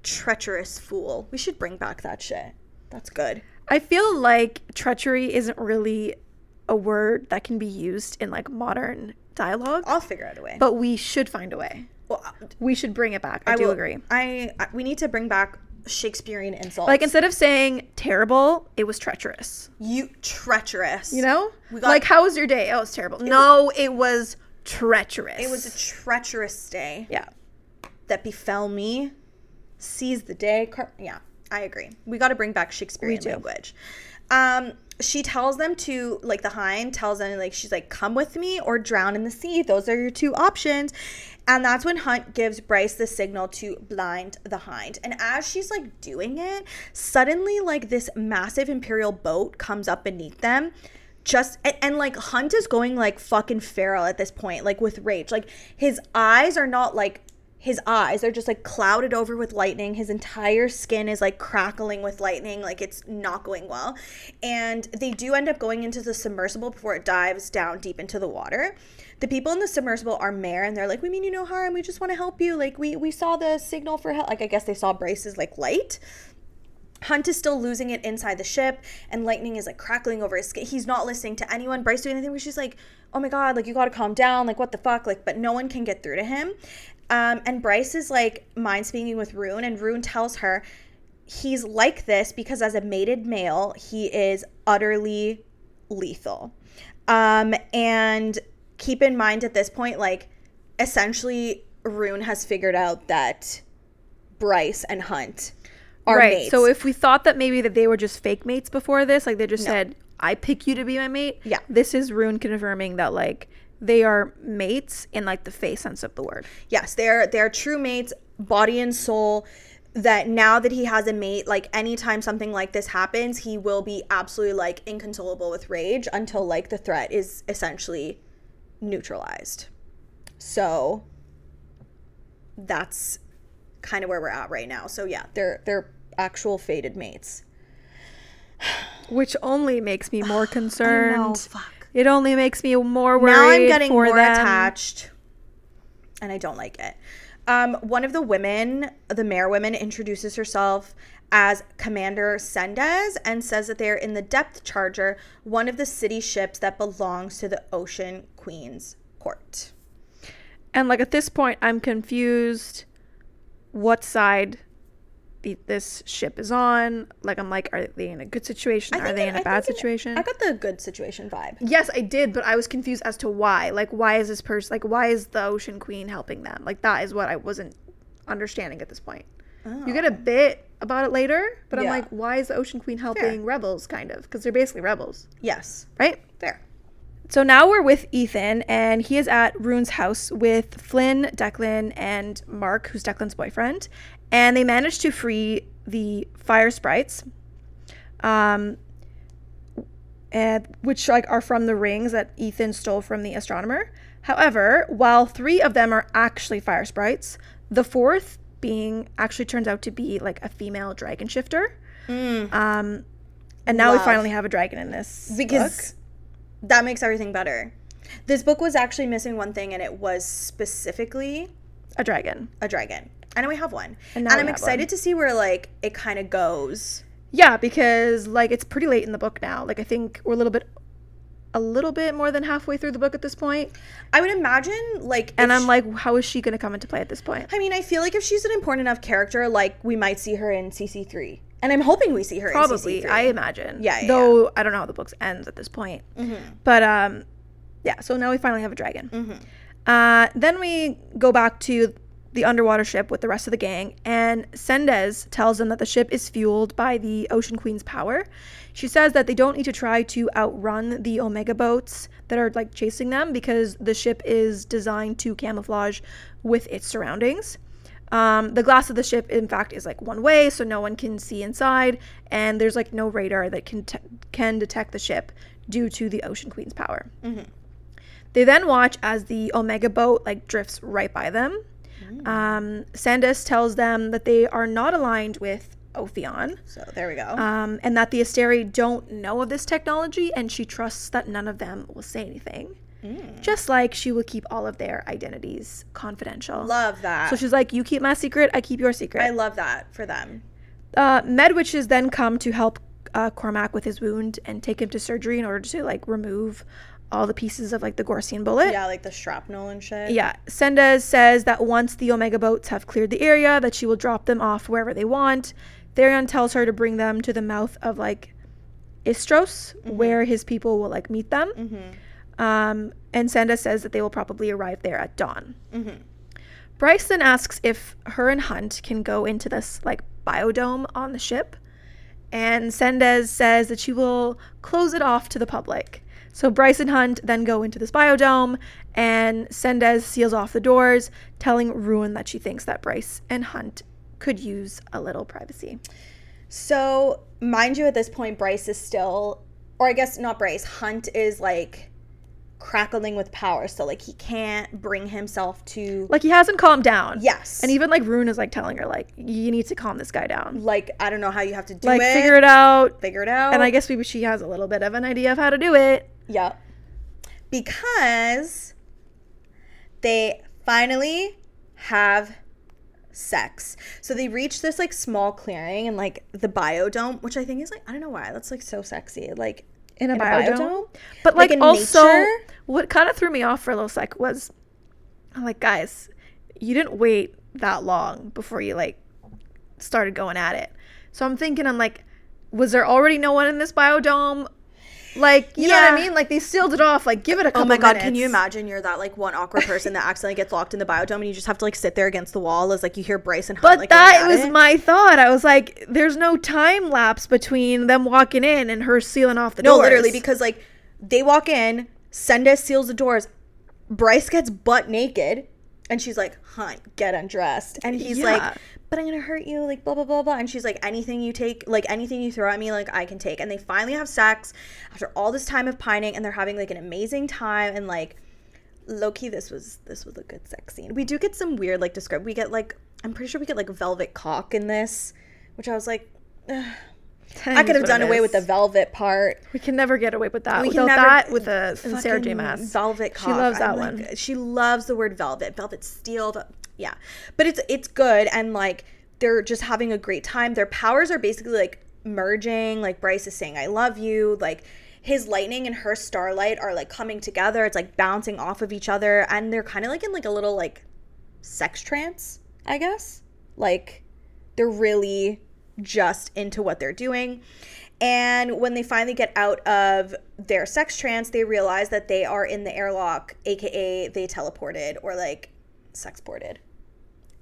treacherous fool. We should bring back that shit. That's good. I feel like treachery isn't really a word that can be used in like modern dialogue, I'll figure out a way. but we should find a way. well, We should bring it back. I, do will- agree. I, I we need to bring back Shakespearean insults. Like instead of saying terrible, it was treacherous. you treacherous. You know? Got- like how was your day? Oh, it was terrible. no, it was treacherous. it was a treacherous day yeah. that befell me. Seize the day. Car- yeah, I agree. We got to bring back Shakespearean language. Um, she tells them to like the hind tells them like she's like come with me or drown in the sea. Those are your two options. And that's when Hunt gives Bryce the signal to blind the hind. And as she's like doing it, suddenly like this massive imperial boat comes up beneath them. Just and, and like Hunt is going like fucking feral at this point, like with rage. Like his eyes are not like his eyes are just like clouded over with lightning. His entire skin is like crackling with lightning, like it's not going well. And they do end up going into the submersible before it dives down deep into the water. The people in the submersible are Mer, and they're like, "We mean you no harm. We just want to help you. Like we we saw the signal for help. Like I guess they saw Bryce's like light." Hunt is still losing it inside the ship, and lightning is like crackling over his skin. He's not listening to anyone. Bryce doing anything where she's like, "Oh my god, like you gotta calm down. Like what the fuck?" Like, but no one can get through to him. Um, and Bryce is like mind speaking with Ruhn, and Ruhn tells her he's like this because as a mated male, he is utterly lethal. Um, and keep in mind at this point, like essentially, Ruhn has figured out that Bryce and Hunt are right. mates. So if we thought that maybe that they were just fake mates before this, like they just said, "I pick you to be my mate." Yeah. This is Ruhn confirming that like they are mates in like the face sense of the word. yes, they're they're true mates, body and soul. That now that he has a mate, like anytime something like this happens, he will be absolutely like inconsolable with rage until like the threat is essentially neutralized. So that's kind of where we're at right now. So yeah, they're they're actual fated mates. Which only makes me more concerned. fuck. It only makes me more worried. now I'm getting more them. attached, and I don't like it. Um, one of the women, the mayor women, introduces herself as Commander Sendes and says that they're in the Depth Charger, one of the city ships that belongs to the Ocean Queen's court. And like at this point, I'm confused what side the, this ship is on. Like I'm like, are they in a good situation? Are they it- in a I bad think it- situation? I got the good situation vibe. yes, I did, but I was confused as to why. Like, why is this person? Like, why is the Ocean Queen helping them? Like, that is what I wasn't understanding at this point. You get a oh. bit about it later, but I'm Oh. Like, why is the Ocean Queen helping rebels? Kind of, because they're basically rebels, Yes, right? fair. So now we're with Ithan, and he is at Ruhn's house with Flynn, Declan, and Marc, who's Declan's boyfriend. And they managed to free the fire sprites, um, and which like are from the rings that Ithan stole from the astronomer. However, while three of them are actually fire sprites, the fourth being actually turns out to be like a female dragon shifter. Um, and now we finally have a dragon in this because book. that makes everything better. This book was actually missing one thing, and it was specifically a dragon. a dragon. I know we have one, And and, I'm excited one. to see where like it kind of goes. Yeah, because like it's pretty late in the book now. Like I think we're a little bit a little bit more than halfway through the book at this point. I would imagine like, And I'm sh- like, how is she gonna come into play at this point? I mean, I feel like if she's an important enough character, like we might see her in CC three, and I'm hoping we see her Probably, in CC3. I imagine. Yeah, yeah, Though I don't know how the book ends at this point. Mm-hmm. But um, yeah. So now we finally have a dragon. Uh, then we go back to the underwater ship with the rest of the gang, and Sendes tells them that the ship is fueled by the Ocean Queen's power. She says that they don't need to try to outrun the Omega boats that are like chasing them because the ship is designed to camouflage with its surroundings. Um, the glass of the ship, in fact, is like one way, so no one can see inside, and there's like no radar that can te- can detect the ship due to the Ocean Queen's power. They then watch as the Omega boat like drifts right by them. Um, Sendes tells them that they are not aligned with Ophion, So there we go. um, and that the Asteri don't know of this technology, and she trusts that none of them will say anything. Just like she will keep all of their identities confidential. love that. So she's like, "You keep my secret, I keep your secret." I love that for them. uh, Medwitches then come to help uh, Cormac with his wound and take him to surgery in order to like remove all the pieces of like the Gorsian bullet. Yeah, like the shrapnel and shit. Yeah, Sendes says that once the Omega boats have cleared the area, that she will drop them off wherever they want. Tharion tells her to bring them to the mouth of like Istros, where his people will like meet them. Mm-hmm. Um, and Sendes says that they will probably arrive there at dawn. Mm-hmm. Bryce then asks if her and Hunt can go into this like biodome on the ship. And Sendes says that she will close it off to the public. So Bryce and Hunt then go into this biodome, and Sendes seals off the doors, telling Ruhn that she thinks that Bryce and Hunt could use a little privacy. So, mind you, at this point, Bryce is still, or I guess not Bryce, Hunt is like crackling with power. So, like, he can't bring himself to, Like he hasn't calmed down. yes. And even like Ruhn is like telling her like you need to calm this guy down. like, I don't know how you have to do like it. Like, figure it out. Figure it out. And I guess maybe she has a little bit of an idea of how to do it. Yeah. Because they finally have sex. So they reach this like small clearing and like the biodome, which I think is like I don't know why that's like so sexy. Like in a, In a biodome. biodome? But Like like, also, nature? what kind of threw me off for a little sec was, I'm like, guys, you didn't wait that long before you like started going at it. So I'm thinking, I'm like, was there already no one in this biodome? Like, you know what I mean? Like they sealed it off. Like, give it a Oh my god, can you imagine you're that like one awkward person that accidentally gets locked in the biodome and you just have to like sit there against the wall as like you hear Bryce and Hunt But like that was it? my thought. I was like, there's no time lapse between them walking in and her sealing off the door. No, doors. literally, because like they walk in, Senda seals the doors, Bryce gets butt naked, and she's like, Hunt, get undressed. And he's Yeah. like, But I'm gonna hurt you, like blah blah blah blah. And she's like, Anything you take, like anything you throw at me, like I can take. And they finally have sex after all this time of pining, and they're having like an amazing time and like Loki, this was this was a good sex scene. We do get some weird like describe we get like I'm pretty sure we get like velvet cock in this, which I was like ugh. I could have done away with the velvet part. We can never get away with that. We can Without never- that, with a Sarah J. Maas. Velvet She loves that I'm one. like- she loves the word velvet. Velvet steel. vel- yeah. But it's it's good and like they're just having a great time. Their powers are basically like merging. Like Bryce is saying I love you. Like his lightning and her starlight are like coming together. It's like bouncing off of each other and they're kind of like in like a little like sex trance, I guess. Like they're really just into what they're doing. And when they finally get out of their sex trance, they realize that they are in the airlock, aka they teleported or like sex ported,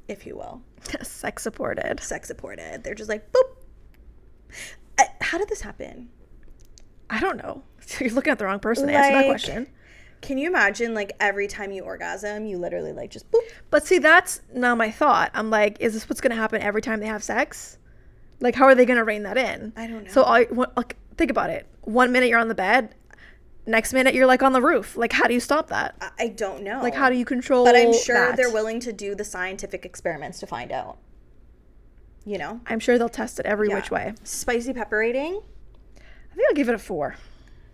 if you will. Sex supported. Sex supported. They're just like, boop. Uh, how did this happen? I don't know. You're looking at the wrong person to answer that question. Can you imagine like every time you orgasm, you literally like just boop? But see, that's now my thought. I'm like, is this what's going to happen every time they have sex? Like, how are they going to rein that in? I don't know. So, I like, think about it. One minute you're on the bed, next minute you're like on the roof. Like, how do you stop that? I, don't know. Like, how do you control? But I'm sure that? they're willing to do the scientific experiments to find out. You know? I'm sure they'll test it every Yeah. which way. Spicy pepper rating? I think I'll give it a four.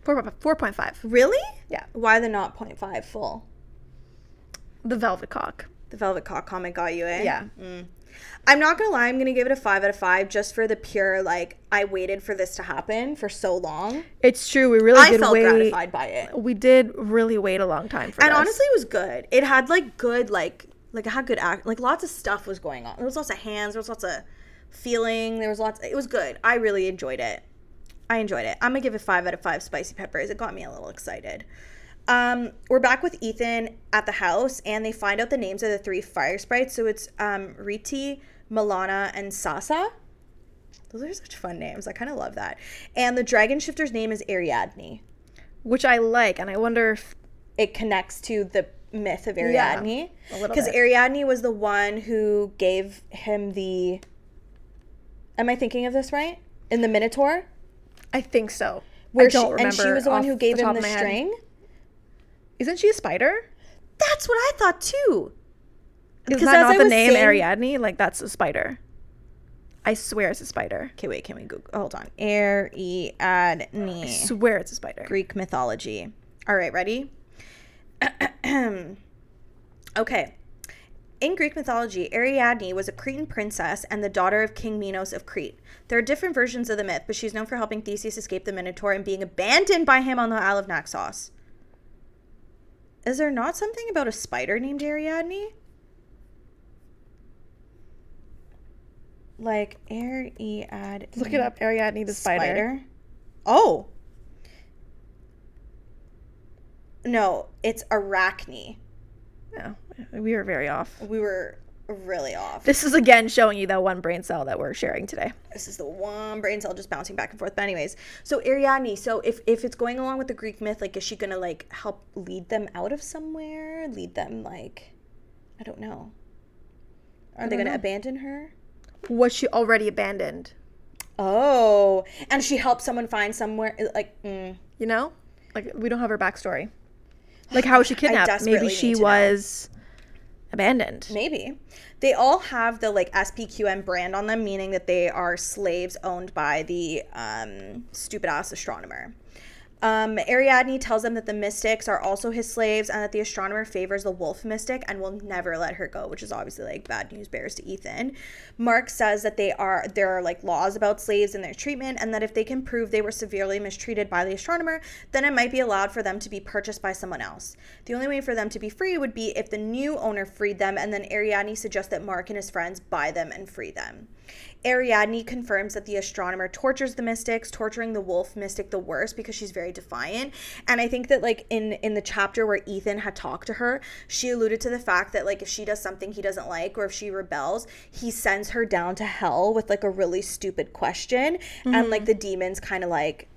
Four, 4.5. Really? Yeah. Why the not 0.5 full? The velvet cock. The velvet cock comment got you, eh? Yeah. Mm. I'm not gonna lie, I'm gonna give it a five out of five just for the pure like I waited for this to happen for so long. It's true. We really I did felt wait. gratified by it. We did really wait a long time for it. And this. honestly it was good. It had like good like like it had good act like lots of stuff was going on. There was lots of hands, there was lots of feeling, there was lots it was good. I really enjoyed it. I enjoyed it. I'm gonna give it five out of five spicy peppers. It got me a little excited. Um, we're back with Ithan at the house, and they find out the names of the three fire sprites. So it's um, Rithi, Malana, and Sasa. Those are such fun names. I kind of love that. And the dragon shifter's name is Ariadne. which I like, and I wonder if It connects to the myth of Ariadne. Because. Ariadne was the one who gave him the. Am I thinking of this right? In the Minotaur? I think so. Where I don't she, remember. and she was the one who gave him the string. head. Isn't she a spider? That's what I thought too. Is Because that not I the name saying- Ariadne? Like that's a spider. I swear it's a spider. Okay, wait, can we go? Hold on. Ariadne. I swear it's a spider. Greek mythology. All right, ready? okay. In Greek mythology, Ariadne was a Cretan princess and the daughter of King Minos of Crete. There are different versions of the myth, but she's known for helping Theseus escape the Minotaur and being abandoned by him on the Isle of Naxos. Is there not something about a spider named Ariadne? Like Ariadne. Look it up, Ariadne the spider. Oh. No, it's Arachne. No, we were very off. We were really off. This is again showing you that one brain cell that we're sharing today. this is the one brain cell just bouncing back and forth. But anyways, so Ariadne. So if if it's going along with the Greek myth, like is she gonna like help lead them out of somewhere? Lead them like, I don't know. Are they gonna know. abandon her? Was she already abandoned? Oh, and she helps someone find somewhere. Like, mm, You know, like we don't have her backstory. Like how was she kidnapped? Maybe she was. know. Abandoned. maybe they all have the like SPQM brand on them, meaning that they are slaves owned by the um, stupid ass astronomer. Um, Ariadne tells them that the mystics are also his slaves and that the astronomer favors the wolf mystic and will never let her go, which is obviously like bad news bears to Ithan. Marc says that they are there are like laws about slaves and their treatment, and that if they can prove they were severely mistreated by the astronomer, then it might be allowed for them to be purchased by someone else. The only way for them to be free would be if the new owner freed them, and then Ariadne suggests that Marc and his friends buy them and free them. Ariadne confirms that the astronomer tortures the mystics, torturing the wolf mystic the worst because she's very defiant. And I think that like in in the chapter where Ithan had talked to her, she alluded to the fact that like if she does something he doesn't like or if she rebels, he sends her down to hell with like a really stupid question and like the demons kind of like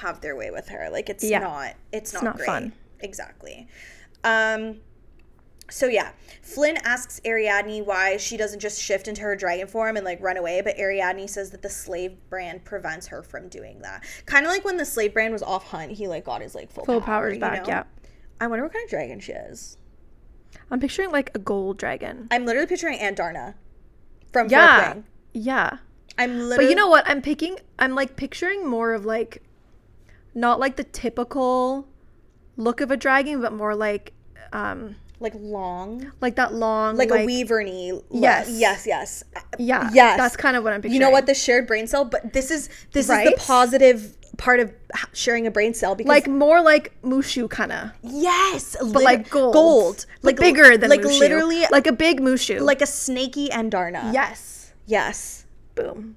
have their way with her. Like it's Yeah. not it's, not, not great. fun. Exactly. Um so yeah, Flynn asks Ariadne why she doesn't just shift into her dragon form and like run away, but Ariadne says that the slave brand prevents her from doing that. Kind of like when the slave brand was off hunt, he like got his like full, Full power, powers back, know? yeah. I wonder what kind of dragon she is. I'm picturing like a gold dragon. I'm literally picturing Andarna from Yeah. Fourth Wing. Yeah. I'm literally. But you know what? I'm picking I'm like picturing more of like not like the typical look of a dragon, but more like um like long, like that long like, a weaverny. lo- Yes. yes, yes. Yeah. Yes. That's kind of what I'm picturing. You know what? The shared brain cell, but this is this is the positive part of sharing a brain cell because like more like Mushu kind of, yes, but like gold, gold, like bigger than like Mushu. literally like a big Mushu. like a snaky Andarna. yes, Yes. boom,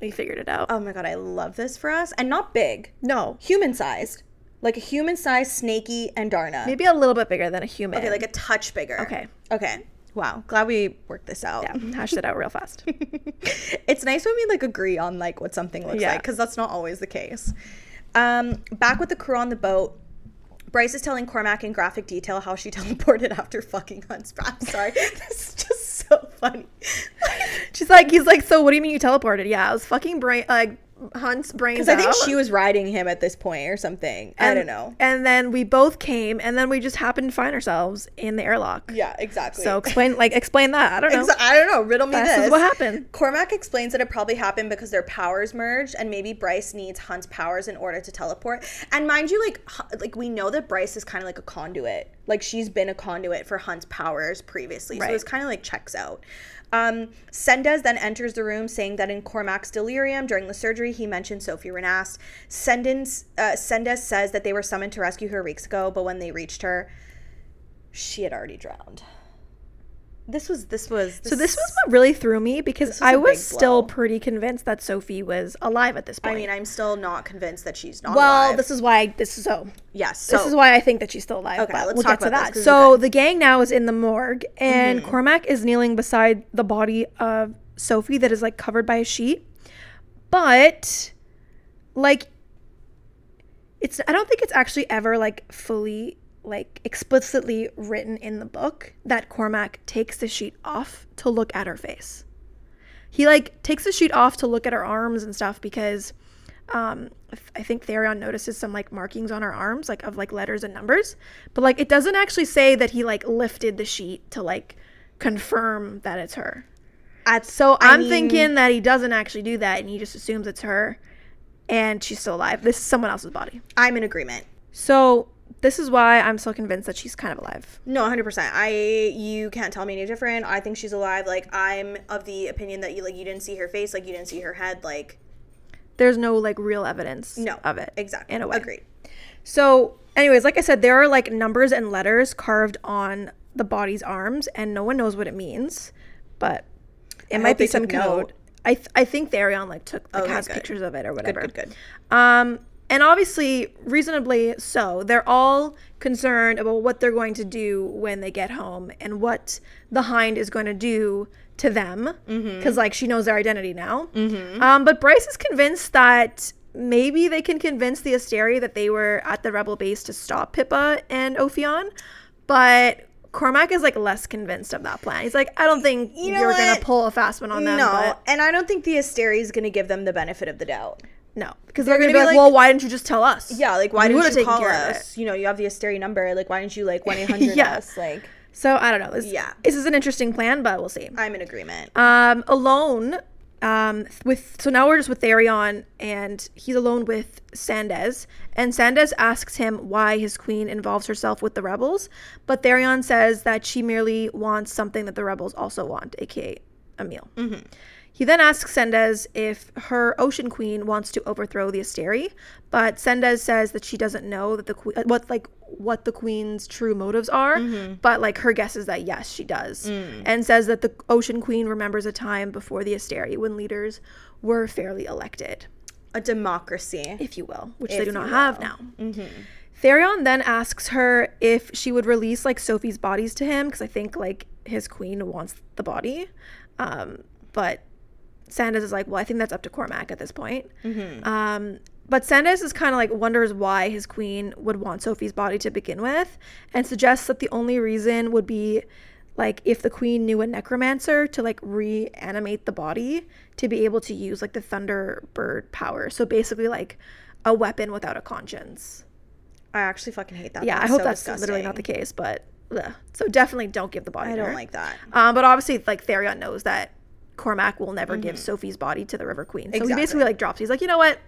we figured it out. Oh my god, I love this for us, and not big, no, human sized, like a human sized snaky Andarna. maybe a little bit bigger than a human. okay, like a touch bigger. okay, Okay. Wow. Glad we worked this out. yeah, hashed it out real fast. it's nice when we like agree on like what something looks Yeah. like because that's not always the case. Um, back with the crew on the boat. Bryce is telling Cormac in graphic detail how she teleported after fucking Hunt's I'm sorry. this is just so funny. She's like, he's like, so what do you mean you teleported? Yeah, I was fucking brain like Hunt's brains Because I think out. she was riding him at this point or something. I don't know. And then we both came, and then we just happened to find ourselves in the airlock. Yeah, exactly. So explain, like, explain that. I don't know. Exa- I don't know. Riddle me This this. is what happened. Cormac explains that it probably happened because their powers merged, and maybe Bryce needs Hunt's powers in order to teleport. And mind you, like, like we know that Bryce is kind of like a conduit. Like she's been a conduit for Hunt's powers previously, so it's kind of like checks out. Um, Sendes then enters the room, saying that in Cormac's delirium during the surgery, he mentioned Sophie Renast. Sendens, uh, Sendes says that they were summoned to rescue her weeks ago, but when they reached her, she had already drowned. This was this was So this was what really threw me because was I was still blow. pretty convinced that Sophie was alive at this point. I mean, I'm still not convinced that she's not well, alive. this is why this is so. yes. So this is why I think that she's still alive. Okay, let's we'll talk get about this that. So the gang now is in the morgue, and Mm-hmm. Cormac is kneeling beside the body of Sophie that is like covered by a sheet. But, like, it's I don't think it's actually ever like fully like explicitly written in the book that Cormac takes the sheet off to look at her face. He like takes the sheet off to look at her arms and stuff because um I think Tharion notices some like markings on her arms like of like letters and numbers, but like it doesn't actually say that he like lifted the sheet to like confirm that it's her. at So I I'm mean- thinking that he doesn't actually do that and he just assumes it's her and she's still alive. This is someone else's body. I'm in agreement. So this is why I'm so convinced that she's kind of alive. No, 100%. I you can't tell me any different. I think she's alive. Like I'm of the opinion that you like you didn't see her face, like you didn't see her head, like There's no like real evidence no of it. Exactly. In a way. Agreed. So Anyways, like I said, there are like numbers and letters carved on the body's arms, and no one knows what it means, but it I might be some took note. code. I th- I think Tharion like took like Okay, has good. pictures of it or Good, whatever. good, good. Um, and obviously, reasonably so, they're all concerned about what they're going to do when they get home and what the Hind is going to do to them because, like, she knows their identity now. Um, but Bryce is convinced that maybe they can convince the Asteri that they were at the rebel base to stop Pippa and Ophion, but. Cormac is like less convinced of that plan. He's like, I don't think You know are gonna pull a fast one on them. no, but and I don't think the Asteri is going to give them the benefit of the doubt. No, because they're, gonna, gonna be like, like- well, why didn't you just tell us? Yeah, like why We didn't you call us? You know, you have the Asteri number. Like, why didn't you like one eight hundred us? Like, So I don't know. This, Yeah. this is an interesting plan, but we'll see. I'm in agreement. Um, alone, um, with so now we're just with Tharion, and he's alone with Sendes, and Sendes asks him why his queen involves herself with the rebels, but Tharion says that she merely wants something that the rebels also want, aka a meal. He then asks Sendes if her Ocean Queen wants to overthrow the Asteri, but Sendes says that she doesn't know that the que- what like what the queen's true motives are, mm-hmm. but like her guess is that yes, she does, mm. and says that the Ocean Queen remembers a time before the Asteri when leaders were fairly elected, A democracy. if you will, which they do not have now. Mm-hmm. Tharion then asks her if she would release like Sophie's bodies to him because I think like his queen wants the body, um, but Sendes is like, well, I think that's up to Cormac at this point. Um, but Sendes is kind of like wonders why his queen would want Sophie's body to begin with, and suggests that the only reason would be like if the queen knew a necromancer to like reanimate the body to be able to use like the Thunderbird power. So basically, like a weapon without a conscience. I actually fucking hate that. Yeah, I hope so that's literally not the case, but ugh. so definitely don't give the body. I don't her. like that. Um, but obviously, like Tharion knows that Cormac will never give mm-hmm. Sophie's body to the River Queen, so he basically like drops. He's like, you know what?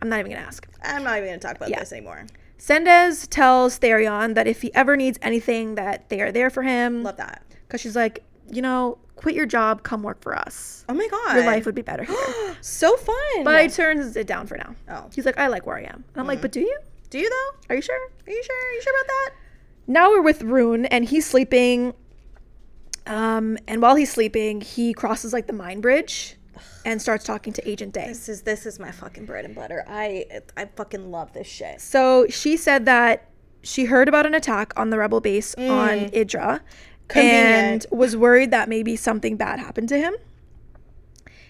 I'm not even gonna ask. I'm not even gonna talk about Yeah. this anymore. Sendes tells Tharion that if he ever needs anything, that they are there for him. Love that. Because she's like, you know, quit your job, come work for us. Oh my god. Your life would be better here. so fun. but he turns it down for now. Oh. He's like, I like where I am. And I'm like, mm. but do you? Do you though? Are you sure? Are you sure? Are you sure about that? now we're with Ruhn and he's sleeping. Um, and while he's sleeping, he crosses like the mind bridge and starts talking to Agent Day. This is this is my fucking bread and butter. I I fucking love this shit. So she said that she heard about an attack on the rebel base on Ydra Convenient. and was worried that maybe something bad happened to him.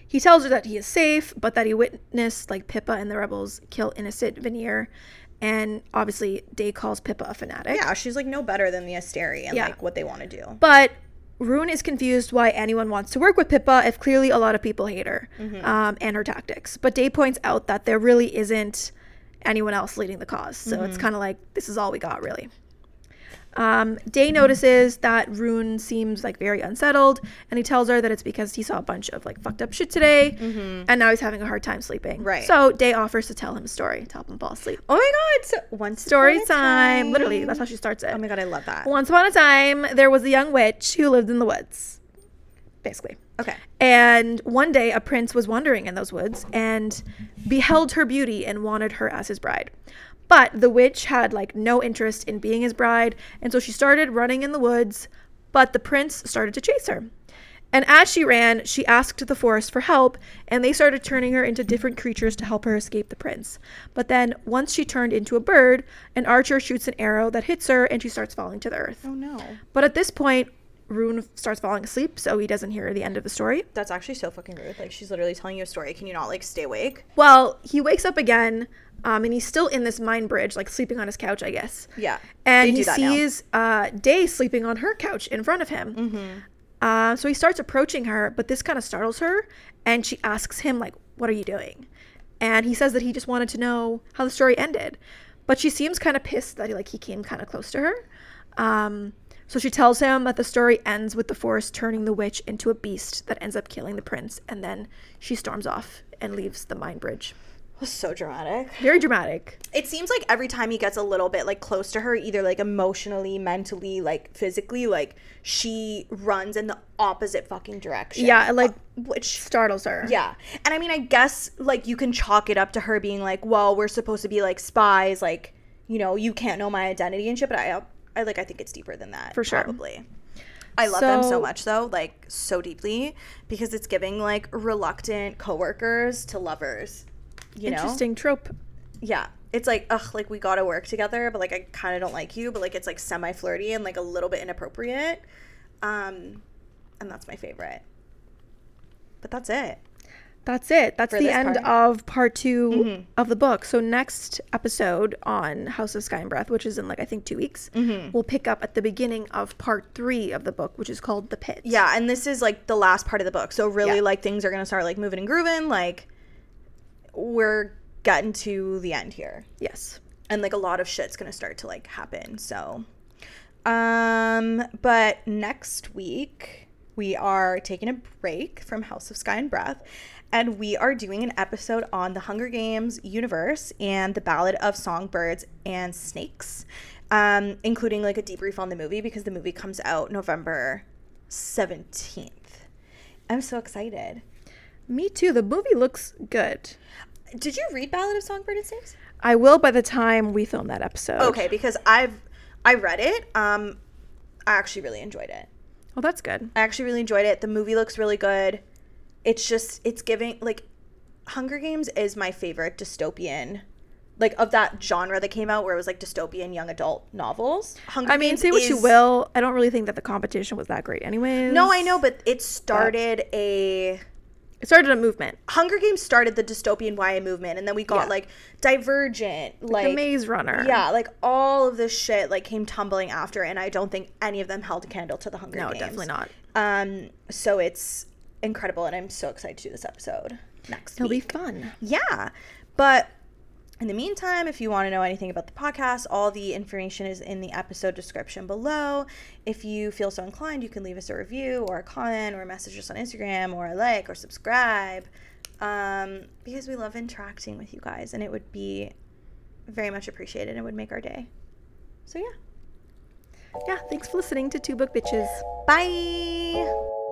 He tells her that he is safe, but that he witnessed like Pippa and the rebels kill innocent Vanir. And obviously, Day calls Pippa a fanatic. Yeah, she's like no better than the Asteri and Yeah. like what they want to do. But Ruhn is confused why anyone wants to work with Pippa if clearly a lot of people hate her um, and her tactics. But Day points out that there really isn't anyone else leading the cause. So it's kind of like, this is all we got, really. Um, Day notices that Ruhn seems like very unsettled, and he tells her that it's because he saw a bunch of like fucked up shit today, and now he's having a hard time sleeping. Right. So Day offers to tell him a story to help him fall asleep. Oh my god! So once Story upon a time. Literally, that's how she starts it. Oh my god, I love that. Once upon a time, there was a young witch who lived in the woods. Basically. Okay. And one day, a prince was wandering in those woods and beheld her beauty and wanted her as his bride. But the witch had like no interest in being his bride, and so she started running in the woods, but the prince started to chase her. And as she ran, she asked the forest for help, and they started turning her into different creatures to help her escape the prince. But then, once she turned into a bird, an archer shoots an arrow that hits her, and she starts falling to the earth. Oh no. But at this point, Ruhn starts falling asleep, so he doesn't hear the end of the story. That's actually so fucking rude. Like she's literally telling you a story. Can you not like stay awake? Well, he wakes up again, um, and he's still in this mind bridge, like sleeping on his couch, I guess. Yeah. And he do that now. sees uh, Day sleeping on her couch in front of him. Mm-hmm. Uh, so he starts approaching her, but this kind of startles her, and she asks him, like, "What are you doing?" And he says that he just wanted to know how the story ended, but she seems kind of pissed that he, like he came kind of close to her. Um, so she tells him that the story ends with the forest turning the witch into a beast that ends up killing the prince, and then she storms off and leaves the mind bridge. Was so dramatic. Very dramatic. It seems like every time he gets a little bit like close to her, either like emotionally, mentally, like physically, like she runs in the opposite fucking direction. Yeah, like uh, which startles her. yeah. And I mean, I guess like you can chalk it up to her being like, well, we're supposed to be like spies, like you know, you can't know my identity and shit, but I I like I think it's deeper than that. For sure. Probably. I love them so So- much though, like so deeply, because it's giving like reluctant coworkers to lovers. You know? Interesting trope. Yeah. It's like, ugh, like we gotta work together, but like I kinda don't like you, but like it's like semi flirty and like a little bit inappropriate. Um and that's my favorite. But that's it. That's it. That's the end part. of part 2 Mhm. of the book. So next episode on House of Sky and Breath, which is in like I think two weeks, Mm-hmm. we'll pick up at the beginning of part three of the book, which is called The Pit. Yeah, and this is like the last part of the book. So really Yeah. like things are gonna start like moving and grooving. Like we're getting to the end here. Yes. and like a lot of shit's gonna start to like happen so um but next week we are taking a break from house of sky and breath and we are doing an episode on the hunger games universe and the ballad of songbirds and snakes um including like a debrief on the movie because the movie comes out november 17th i'm so excited Me too. The movie looks good. Did you read ballad of songbird and snakes I will by the time we film that episode. Okay, because I've I read it. Um, I actually really enjoyed it. Well, that's good. I actually really enjoyed it. The movie looks really good. It's just it's giving like Hunger Games is my favorite dystopian like of that genre that came out where it was like dystopian young adult novels. Hunger Games. I mean, Games say what you will. I don't really think that the competition was that great, anyways. No, I know, but it started a It started a movement. Hunger Games started the dystopian YA movement, and then we got Yeah. like Divergent, like the Maze Runner. Yeah, like all of this shit like came tumbling after, and I don't think any of them held a candle to the Hunger No, Games. definitely not. Um, so it's incredible, and I'm so excited to do this episode next It'll week. be fun. Yeah, but in the meantime, if you want to know anything about the podcast, all the information is in the episode description below. If you feel so inclined, you can leave us a review or a comment or message us on Instagram or a like or subscribe um, because we love interacting with you guys and it would be very much appreciated and would make our day. So, yeah. Yeah, thanks for listening to Two Book Bitches. Bye.